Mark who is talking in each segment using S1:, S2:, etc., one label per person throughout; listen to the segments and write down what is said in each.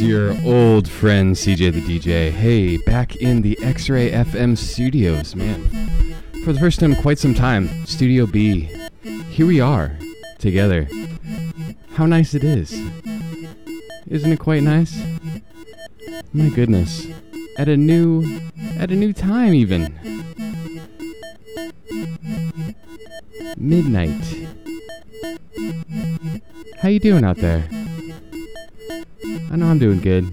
S1: your old friend CJ the DJ. Hey, back in the X Ray FM studios, man. For the first time in quite some time, Studio B. Here we are, together. How nice it is. Isn't it quite nice? My goodness. At a new at a new time even. Midnight. How you doing out there? I know I'm doing good.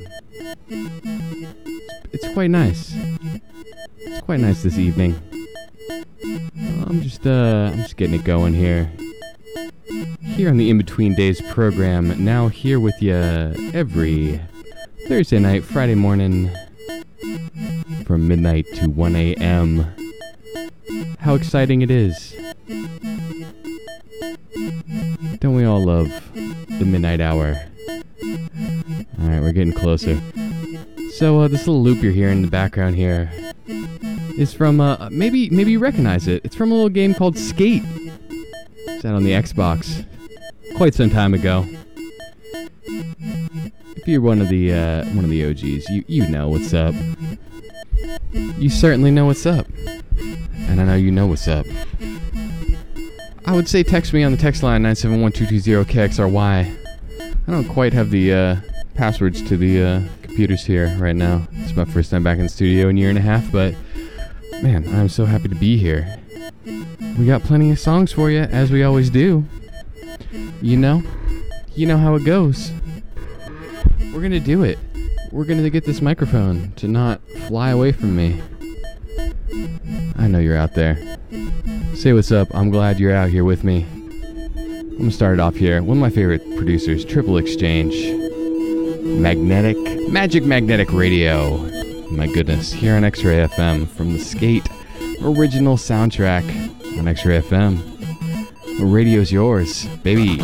S1: It's quite nice. It's quite nice this evening. I'm just uh I'm just getting it going here. Here on the In Between Days program, now here with you every Thursday night, Friday morning from midnight to 1 a.m. How exciting it is. Don't we all love the midnight hour? Alright, we're getting closer. So, uh, this little loop you're hearing in the background here is from, uh, maybe, maybe you recognize it. It's from a little game called Skate. It's out on the Xbox quite some time ago. If you're one of the, uh, one of the OGs, you, you know what's up. You certainly know what's up. And I know you know what's up. I would say text me on the text line 971-220-KXRY. I don't quite have the uh, passwords to the uh, computers here right now. It's my first time back in the studio in a year and a half, but man, I'm so happy to be here. We got plenty of songs for you, as we always do. You know? You know how it goes. We're gonna do it. We're gonna get this microphone to not fly away from me. I know you're out there. Say what's up. I'm glad you're out here with me. I'm gonna start it off here. One of my favorite producers, XXXChange. Magnetic, Magic Magnetic Radio. My goodness, here on X Ray FM from the Skate original soundtrack on X Ray FM. The radio's yours, baby.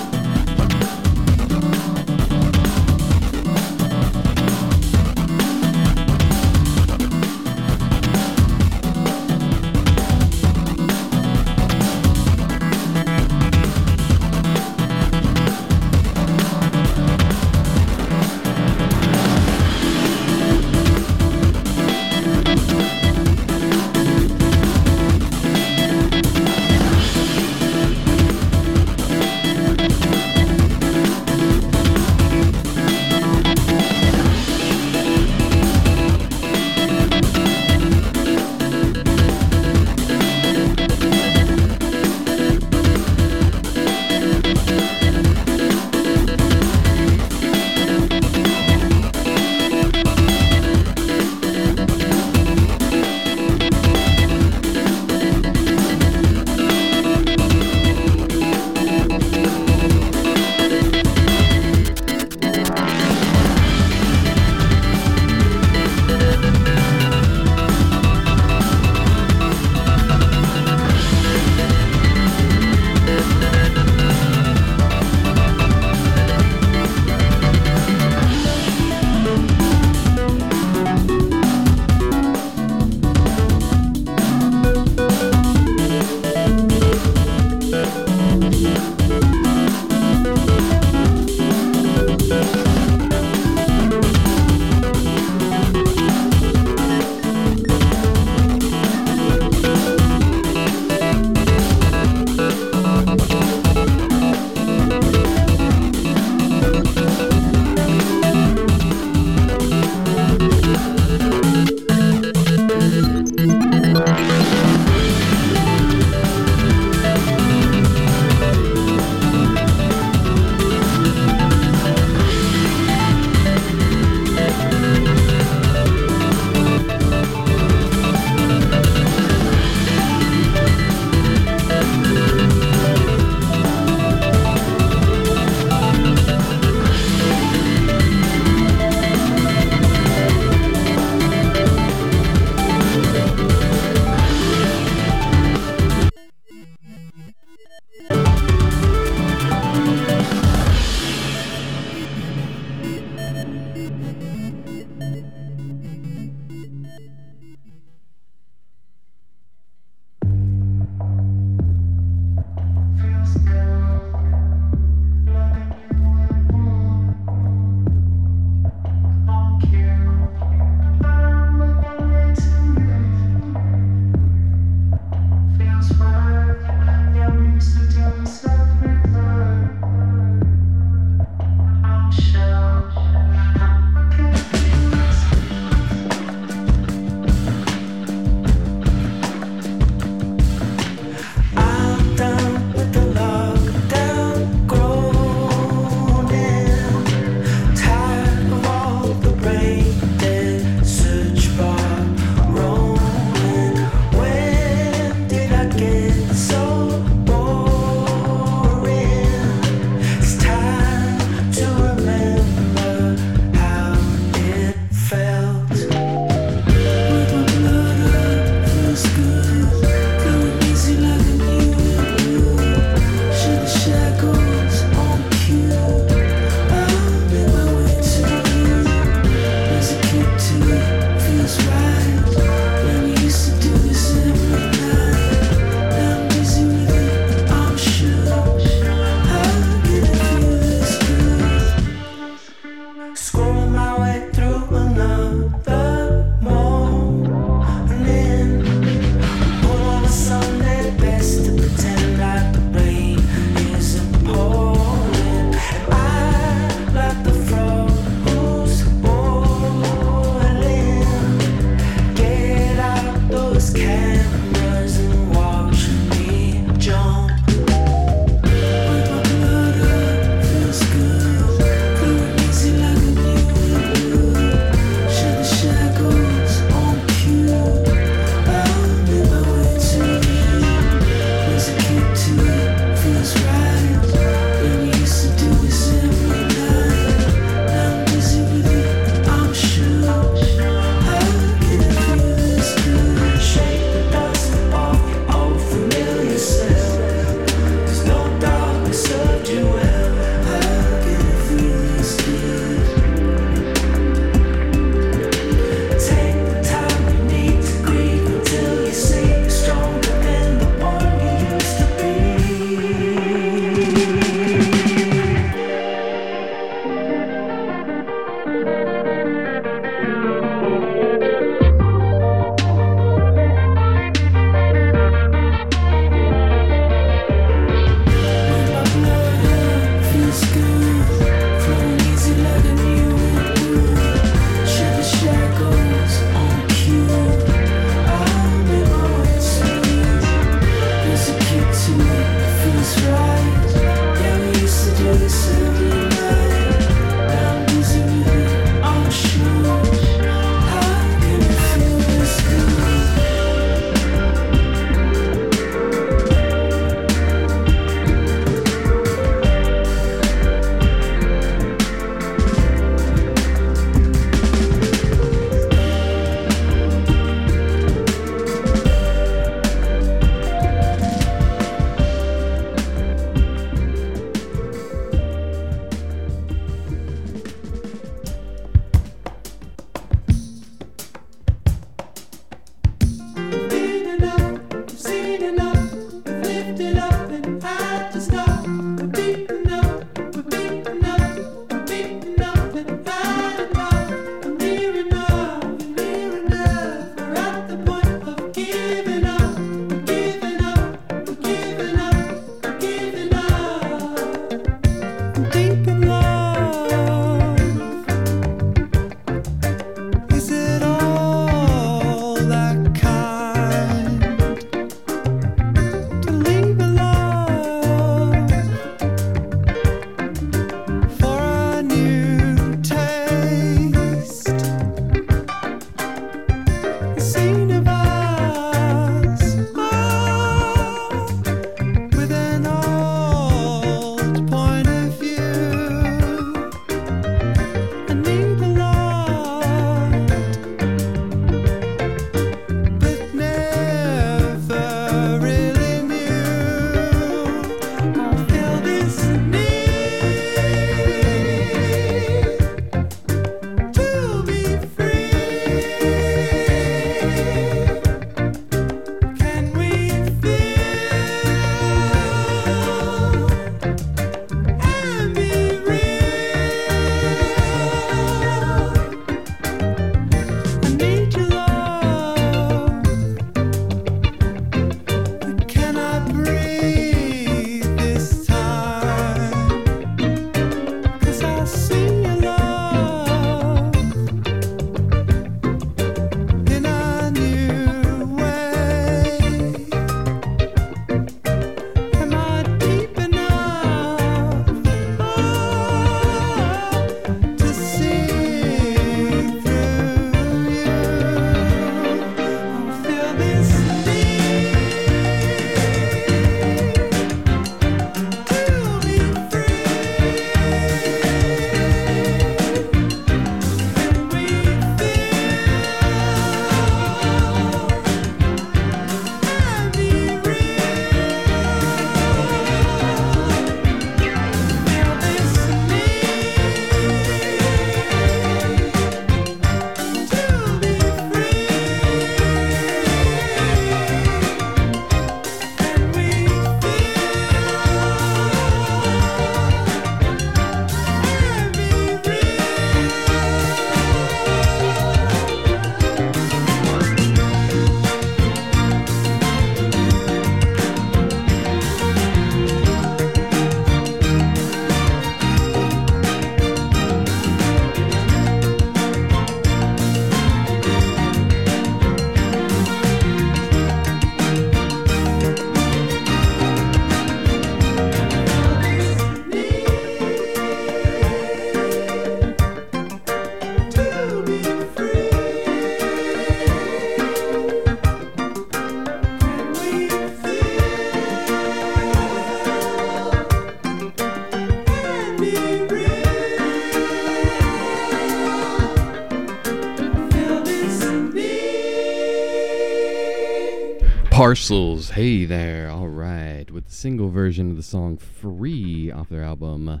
S1: Parcels, hey there, alright, with the single version of the song Free off their album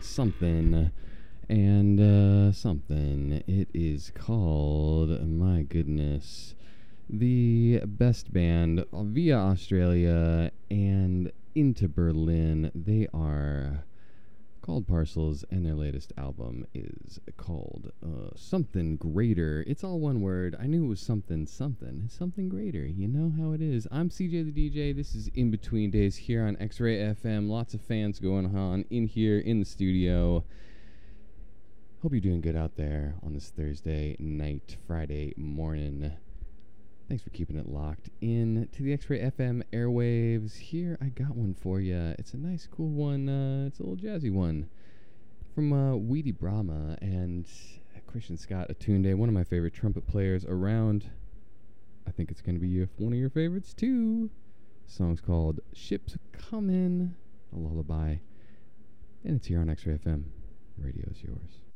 S1: Something and uh, Something. It is called, my goodness, the best band via Australia and into Berlin. They are called Parcels, and their latest album is called uh, Something Greater. It's all one word. I knew it was something, something, something greater. You know how it is. I'm CJ the DJ. This is In Between Days here on X Ray FM. Lots of fans going on in here in the studio. Hope you're doing good out there on this Thursday night, Friday morning. Thanks for keeping it locked in to the X-Ray FM airwaves. Here, I got one for you. It's a nice, cool one. Uh, it's a little jazzy one from uh, Weedie Braimah and Christian Scott aTunde, one of my favorite trumpet players around. I think it's going to be one of your favorites too. The song's called "Ships Comin'," a lullaby, and it's here on X-Ray FM. Radio is yours.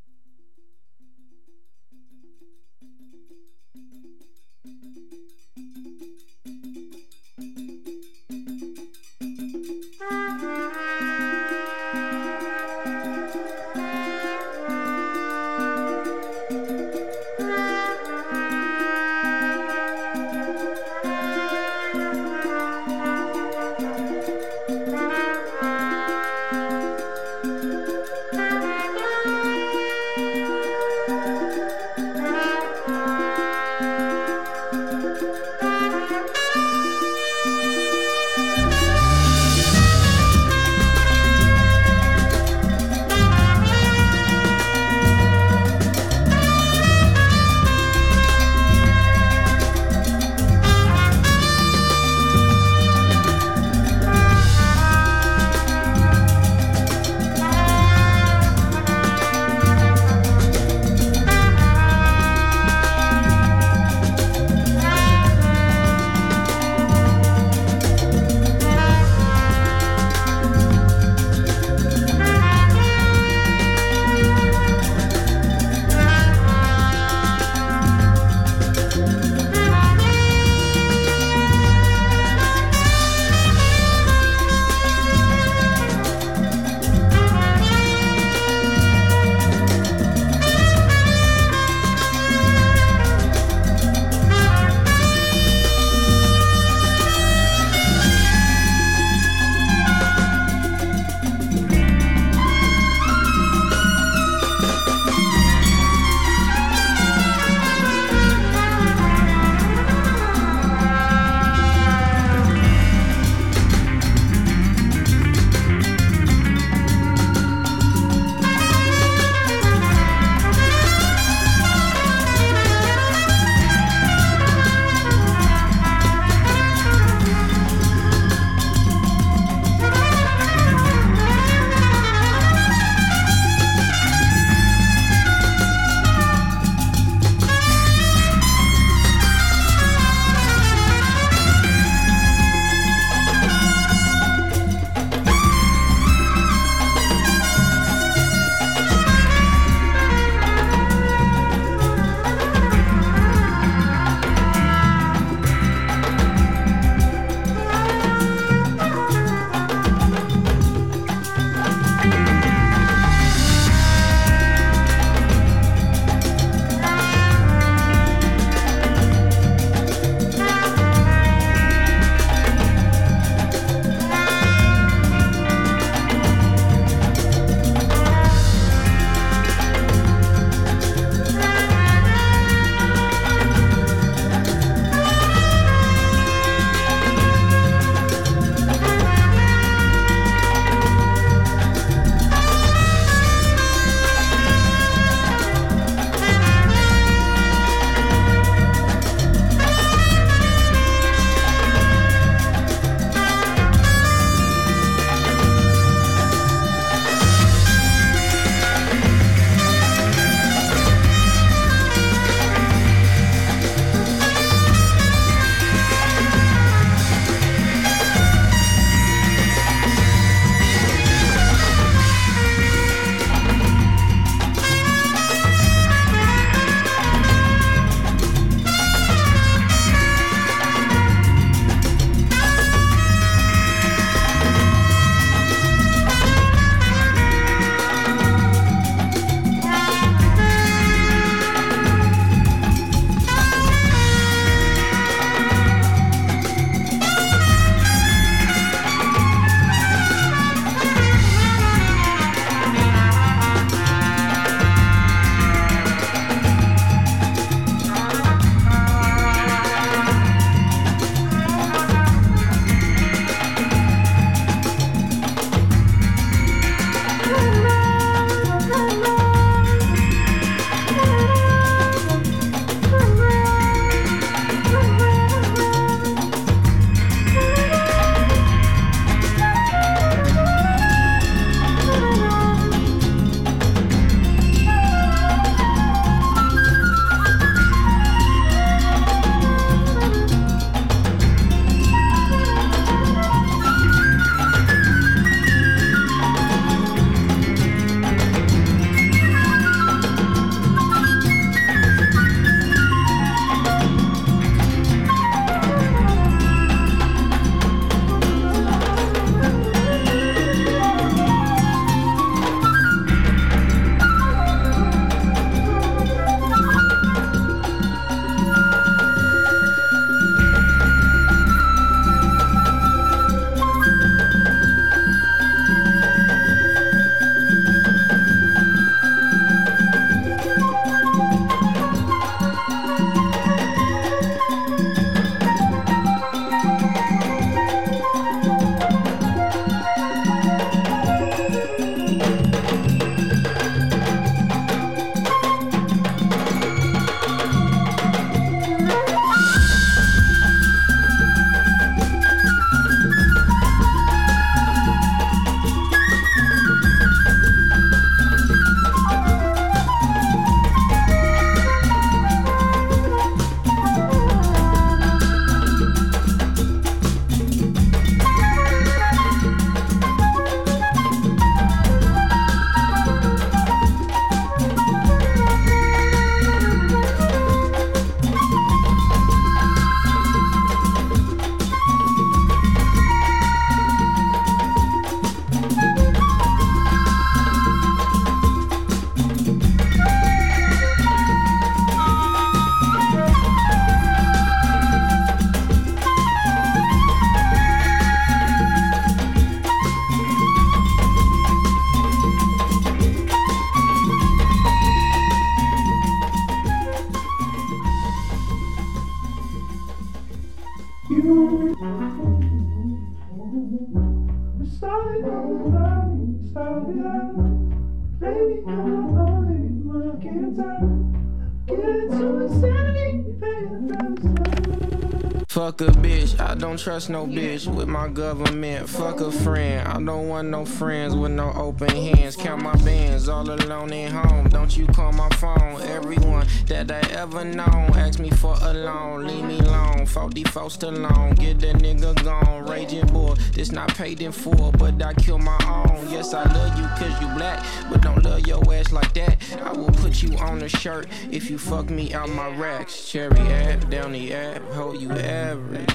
S2: Don't trust no bitch with my government. Fuck a friend, I don't want no friends with no open hands. Count my bands all alone at home. Don't you call my phone. Everyone that I ever known ask me for a loan. Leave me alone, 44 still long. Get that nigga gone. Raging boy, this not paid in full, but I kill my own. Yes, I love you cause you black, but don't love your ass like that. I will put you on a shirt if you fuck me out my racks. Cherry app, down the app, hold you average.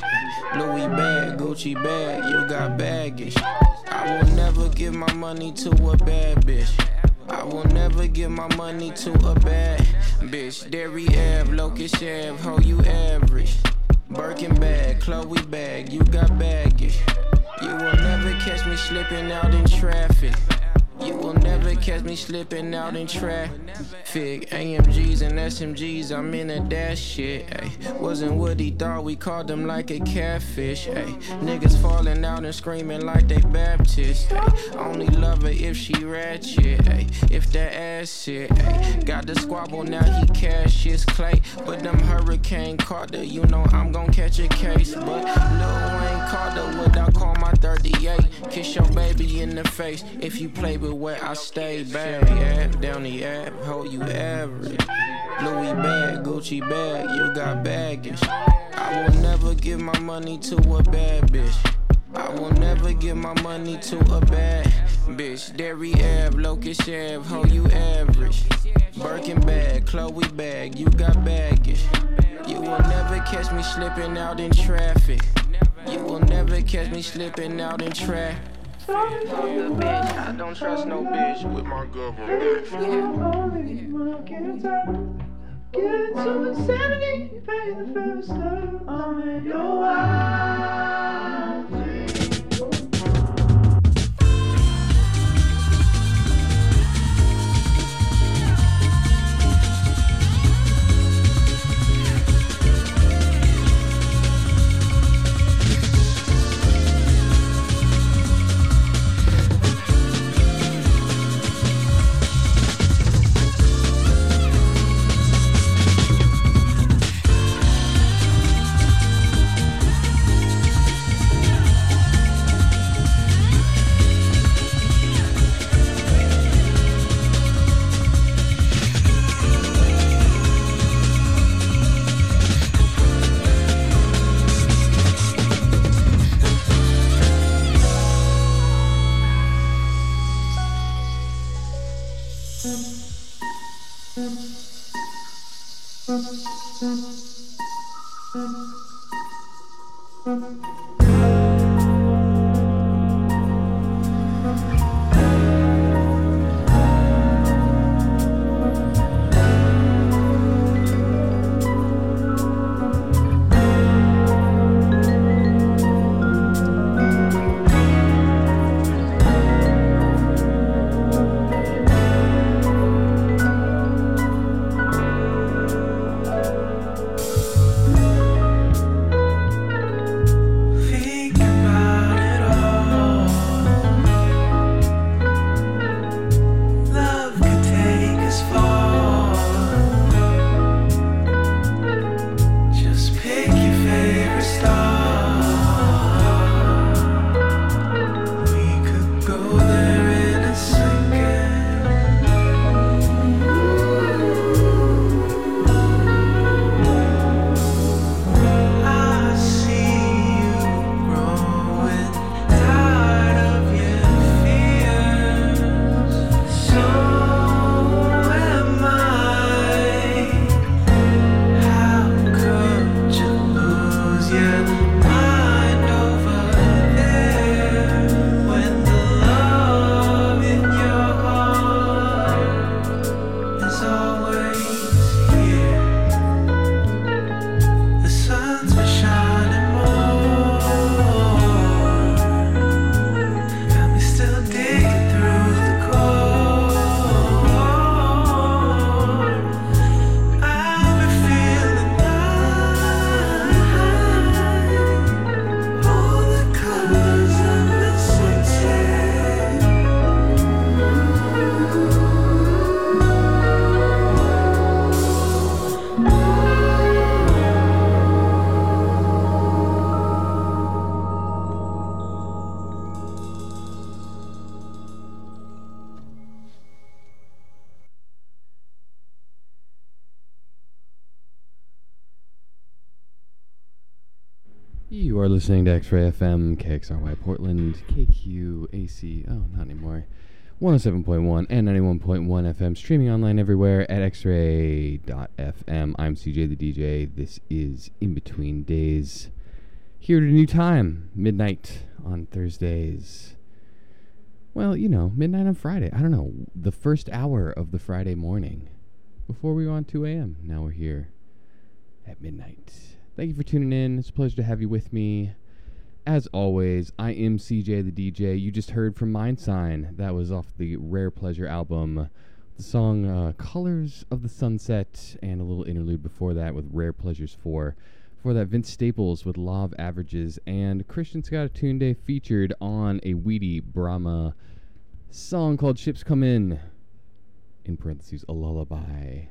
S2: Louis bag, Gucci bag, you got baggage. I will never give my money to a bad bitch. I will never give my money to a bad bitch. Derry Ave, Locust Ave, ho, you average. Birkin bag, Chloe bag, you got baggage. You will never catch me slipping out in traffic. You will never catch me slipping out in traffic. AMGs and SMGs, I'm in a dash shit. Ay. Wasn't what he thought, we called him like a catfish. Ay. Niggas falling out and screaming like they Baptist. Ay. Only love her if she ratchet. Ay. If that ass shit. Ay. Got the squabble, now he cash his clay. But them Hurricane Carter, you know I'm gon' catch a case. But Lil Wayne Carter, what I call my 38. Kiss your baby in the face if you play with where I stay. Bag, app, down the app, hoe you average. Louis bag, Gucci bag, you got baggage. I will never give my money to a bad bitch. I will never give my money to a bad bitch. Derry Ave, Locust Ave, ho, you average. Birkin bag, Chloe bag, you got baggage. You will never catch me slipping out in traffic. You will never catch me slipping out in traffic. I don't trust no bitch with my government.
S3: Get to insanity, pay the first time. I'm in your eyes.
S1: Thank you. Are listening to X-Ray FM, KXRY Portland, KQAC, oh, not anymore, 107.1 and 91.1 FM, streaming online everywhere at xray.fm. I'm CJ the DJ. This is In Between Days. Here at a new time, midnight on Thursdays. Well, you know, midnight on Friday. I don't know, the first hour of the Friday morning before we go on 2 a.m. Now we're here at midnight. Thank you for tuning in. It's a pleasure to have you with me. As always, I am CJ the DJ. You just heard from Mndsgn. That was off the Rare Pleasure album. The song uh, Colors of the Sunset, and a little interlude before that with Rare Pleasures 4. For that, Vince Staples with Law of Averages, and Christian Scott Tunde featured on a Weedie Braimah song called Ships Come In, in parentheses, a lullaby.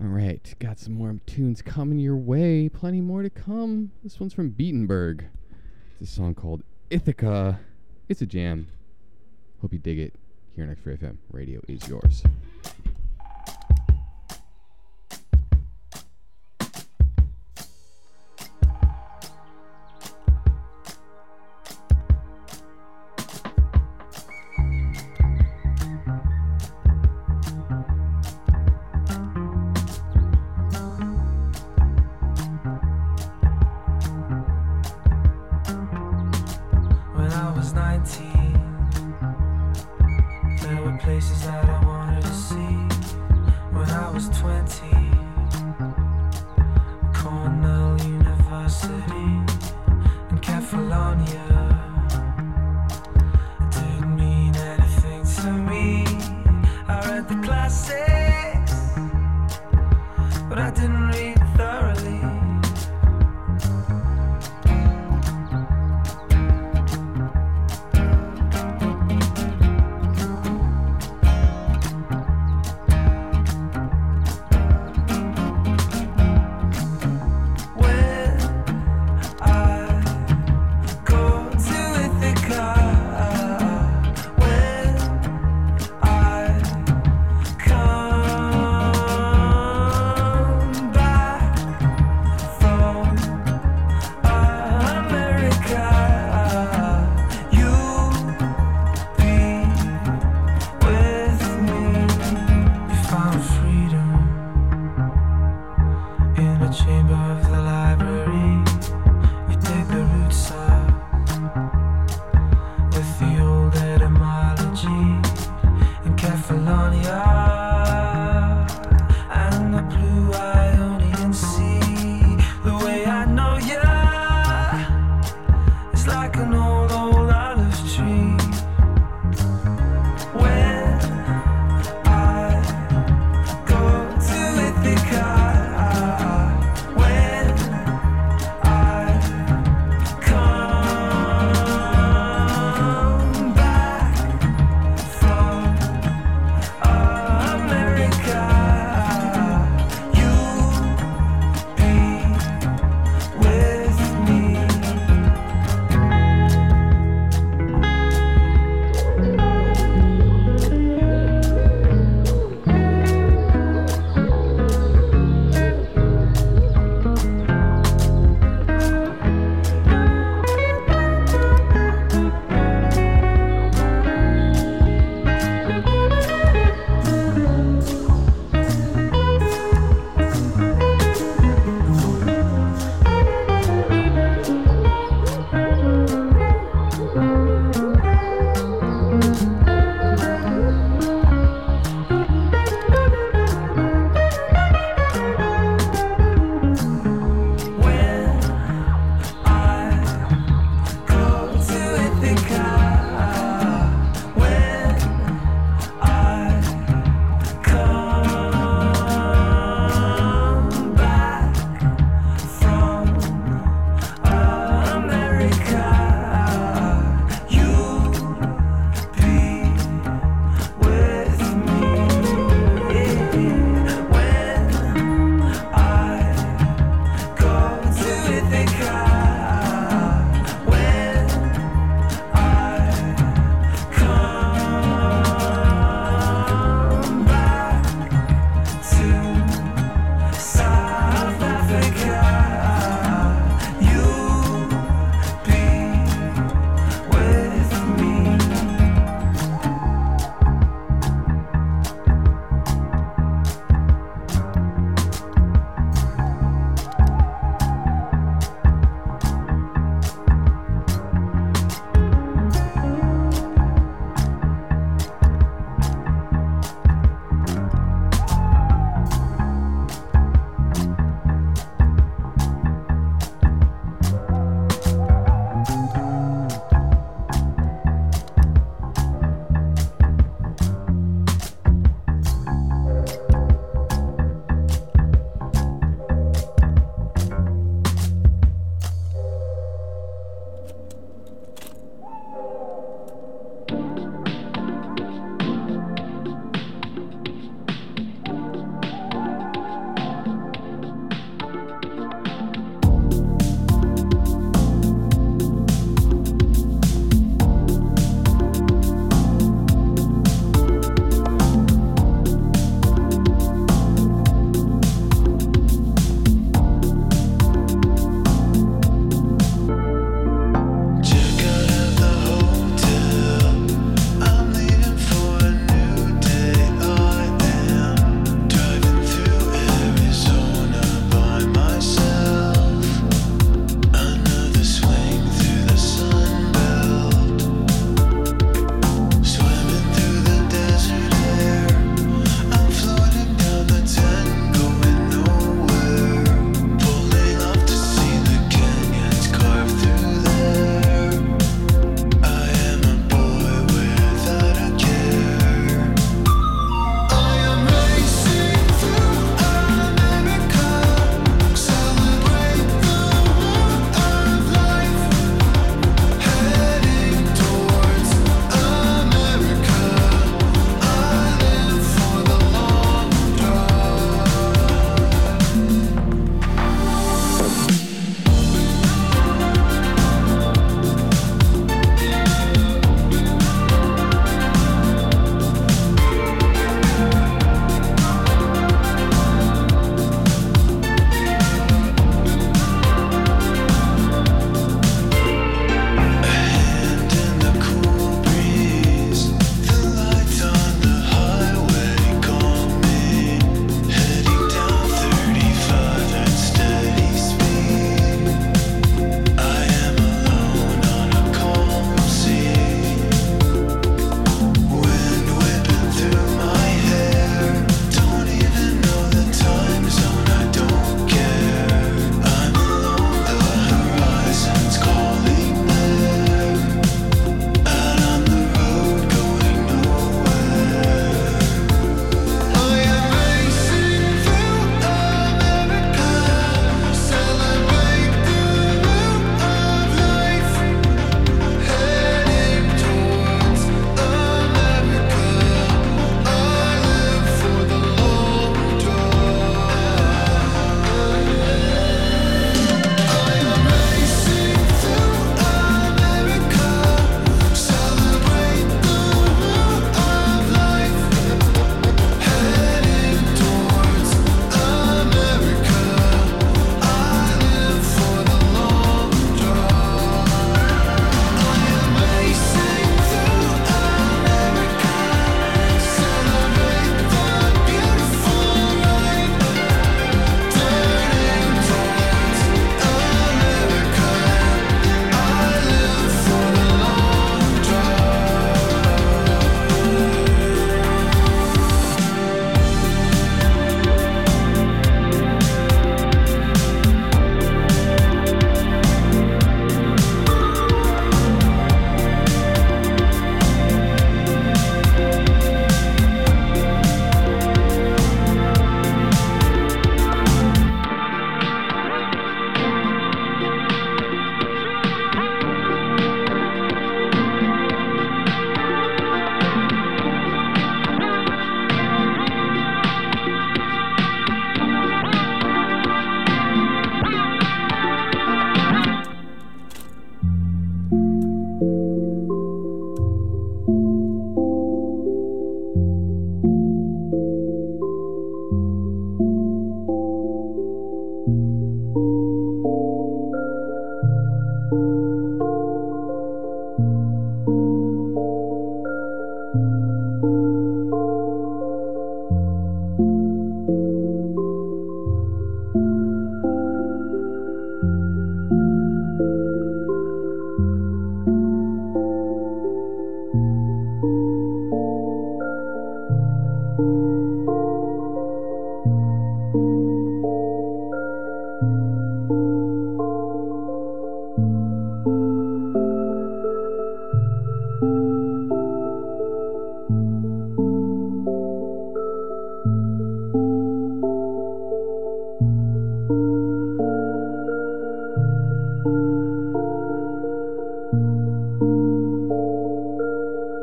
S1: All right, got some more tunes coming your way. Plenty more to come. This one's from Beatenberg. It's a song called Ithaca. It's a jam. Hope you dig it. Here on X-Ray FM, radio is yours.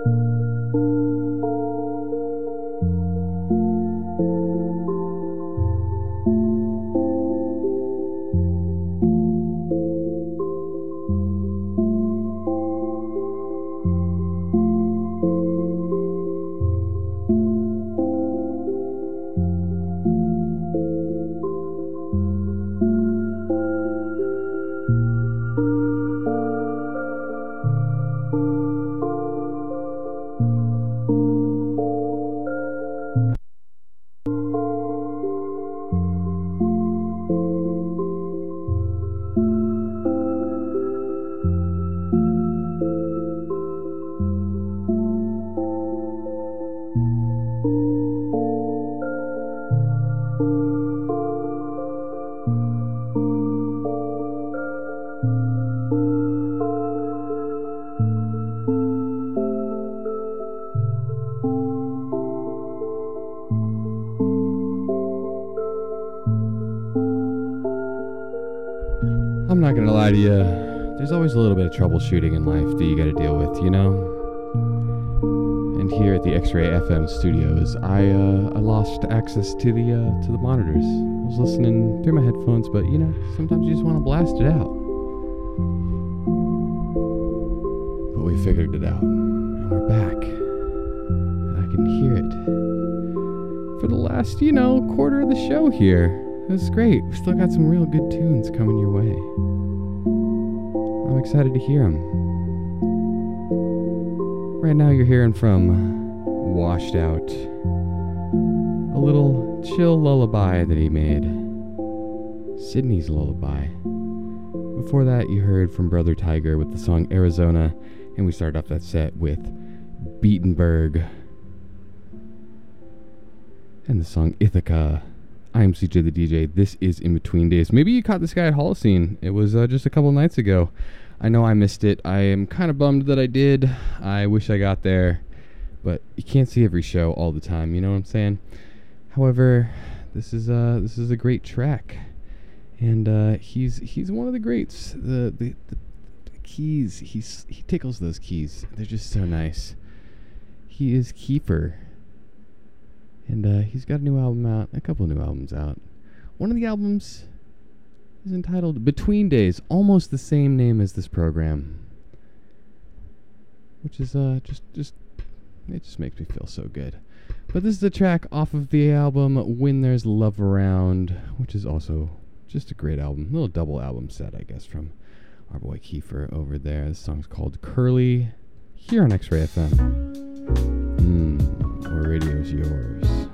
S1: I'm troubleshooting in life that you gotta deal with, you know? And here at the X-Ray FM studios, I uh, I lost access to the uh, to the monitors. I was listening through my headphones, but you know, sometimes you just want to blast it out. But we figured it out, and we're back. And I can hear it for the last, you know, quarter of the show here. Was great. We still got some real good tunes coming your way. Excited to hear them. Right now, you're hearing from Washed Out, a little chill lullaby that he made, Sydney's Lullaby. Before that, you heard from Brothertiger with the song Arizona, and we started off that set with Beatenberg and the song Ithaca. I'm CJ the DJ. This is In Between Days. Maybe you caught this guy at Hall Holocene. It was uh, just a couple nights ago. I know I missed it. I am kind of bummed that I did. I wish I got there, but you can't see every show all the time. You know what I'm saying? However, this is uh this is a great track, and uh, he's he's one of the greats. The the, the, the keys he's he tickles those keys. They're just so nice. He is Kiefer, And uh, he's got a new album out, a couple new albums out. One of the albums is entitled Between Days, almost the same name as this program. Which is uh just just it just makes me feel so good. But this is a track off of the album When There's Love Around, which is also just a great album. little double album set, I guess, from our boy Kiefer over there. This song's called Curly here on X Ray FM. Mmm, where radio's yours.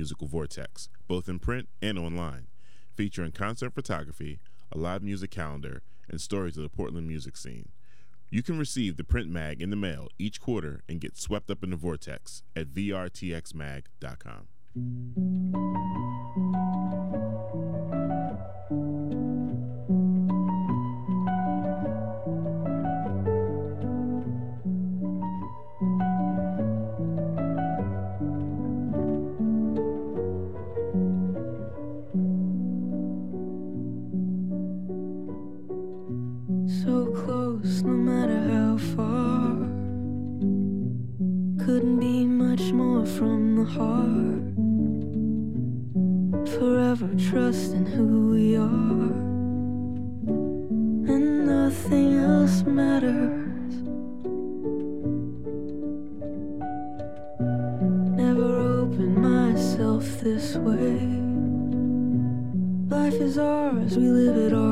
S4: Musical vortex, both in print and online, featuring concert photography, a live music calendar, and stories of the Portland music scene. You can receive the print mag in the mail each quarter and get swept up in the vortex at vrtxmag.com.
S5: So close, no matter how far. Couldn't be much more from the heart. Forever trusting who we are. And nothing else matters. Never opened myself this way. Life is ours, we live it our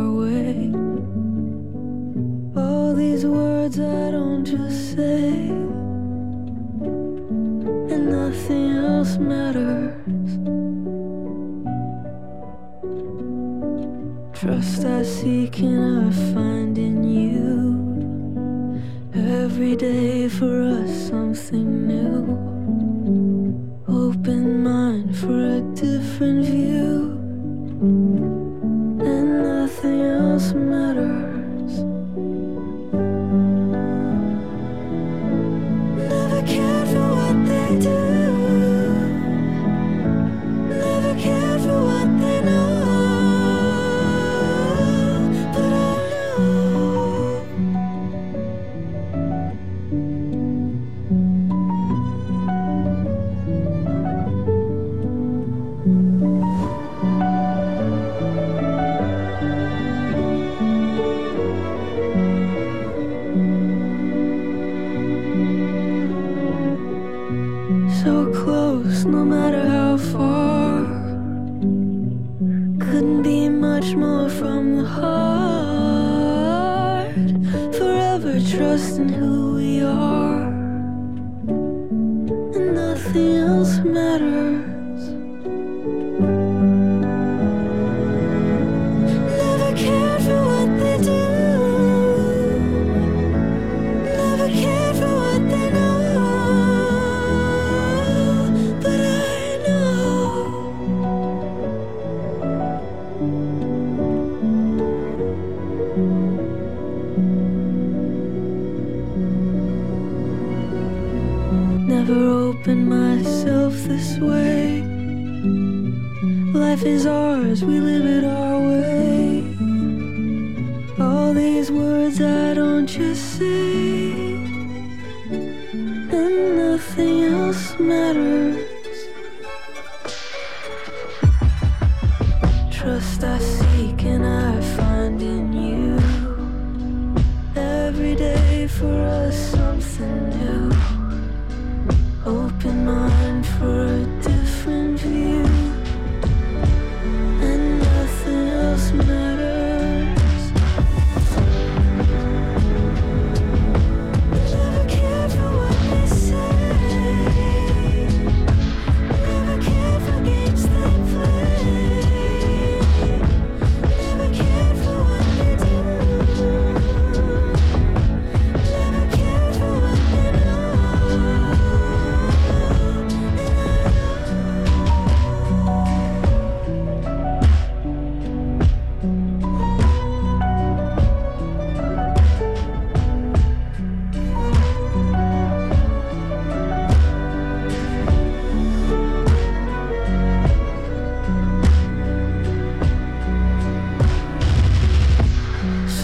S5: nothing else matters.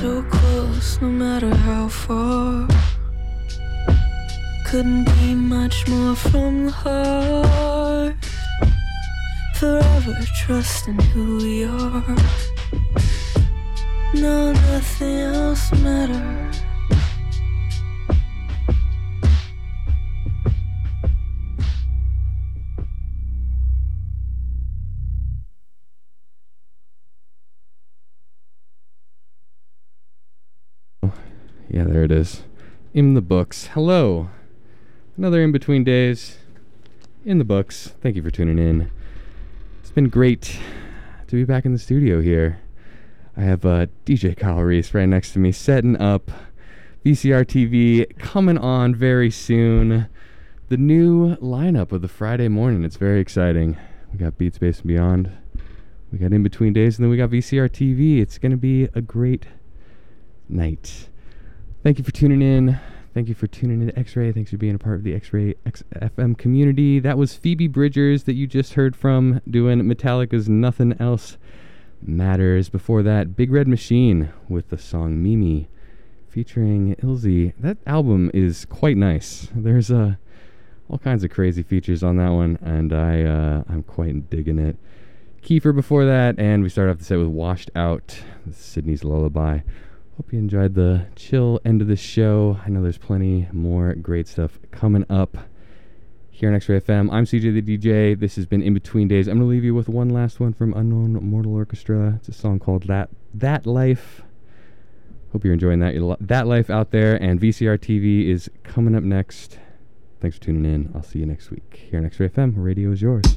S5: So close, no matter how far. Couldn't be much more from the heart. Forever trusting who we are. No, nothing else matters.
S1: It is. In the books. Hello.
S6: Another in between days in the books. Thank you for tuning in. It's been great to be back in the studio here. I have uh, DJ Kyle Reese right next to me, setting up VCR TV coming on very soon. The new lineup of the Friday morning. It's very exciting. We got Beat Space and Beyond. We got In Between Days, and then we got VCR TV. It's going to be a great night. Thank you for tuning in. Thank you for tuning in to X Ray. Thanks for being a part of the X Ray XFM community. That was Phoebe Bridgers that you just heard from doing Metallica's Nothing Else Matters. Before that, Big Red Machine with the song Mimi featuring Isley. That album is quite nice. There's uh, all kinds of crazy features on that one, and I uh, I'm quite digging it. Kiefer before that, and we start off the set with Washed Out, Sydney's Lullaby. Hope you enjoyed the chill end of the show. I know there's plenty more great stuff coming up here on X-Ray FM. I'm CJ the DJ. This has been In Between Days. I'm going to leave you with one last one from Unknown Mortal Orchestra. It's a song called That That Life. Hope you're enjoying that that life out there. And VCR TV is coming up next. Thanks for tuning in. I'll see you next week here on X-Ray FM. Radio is yours.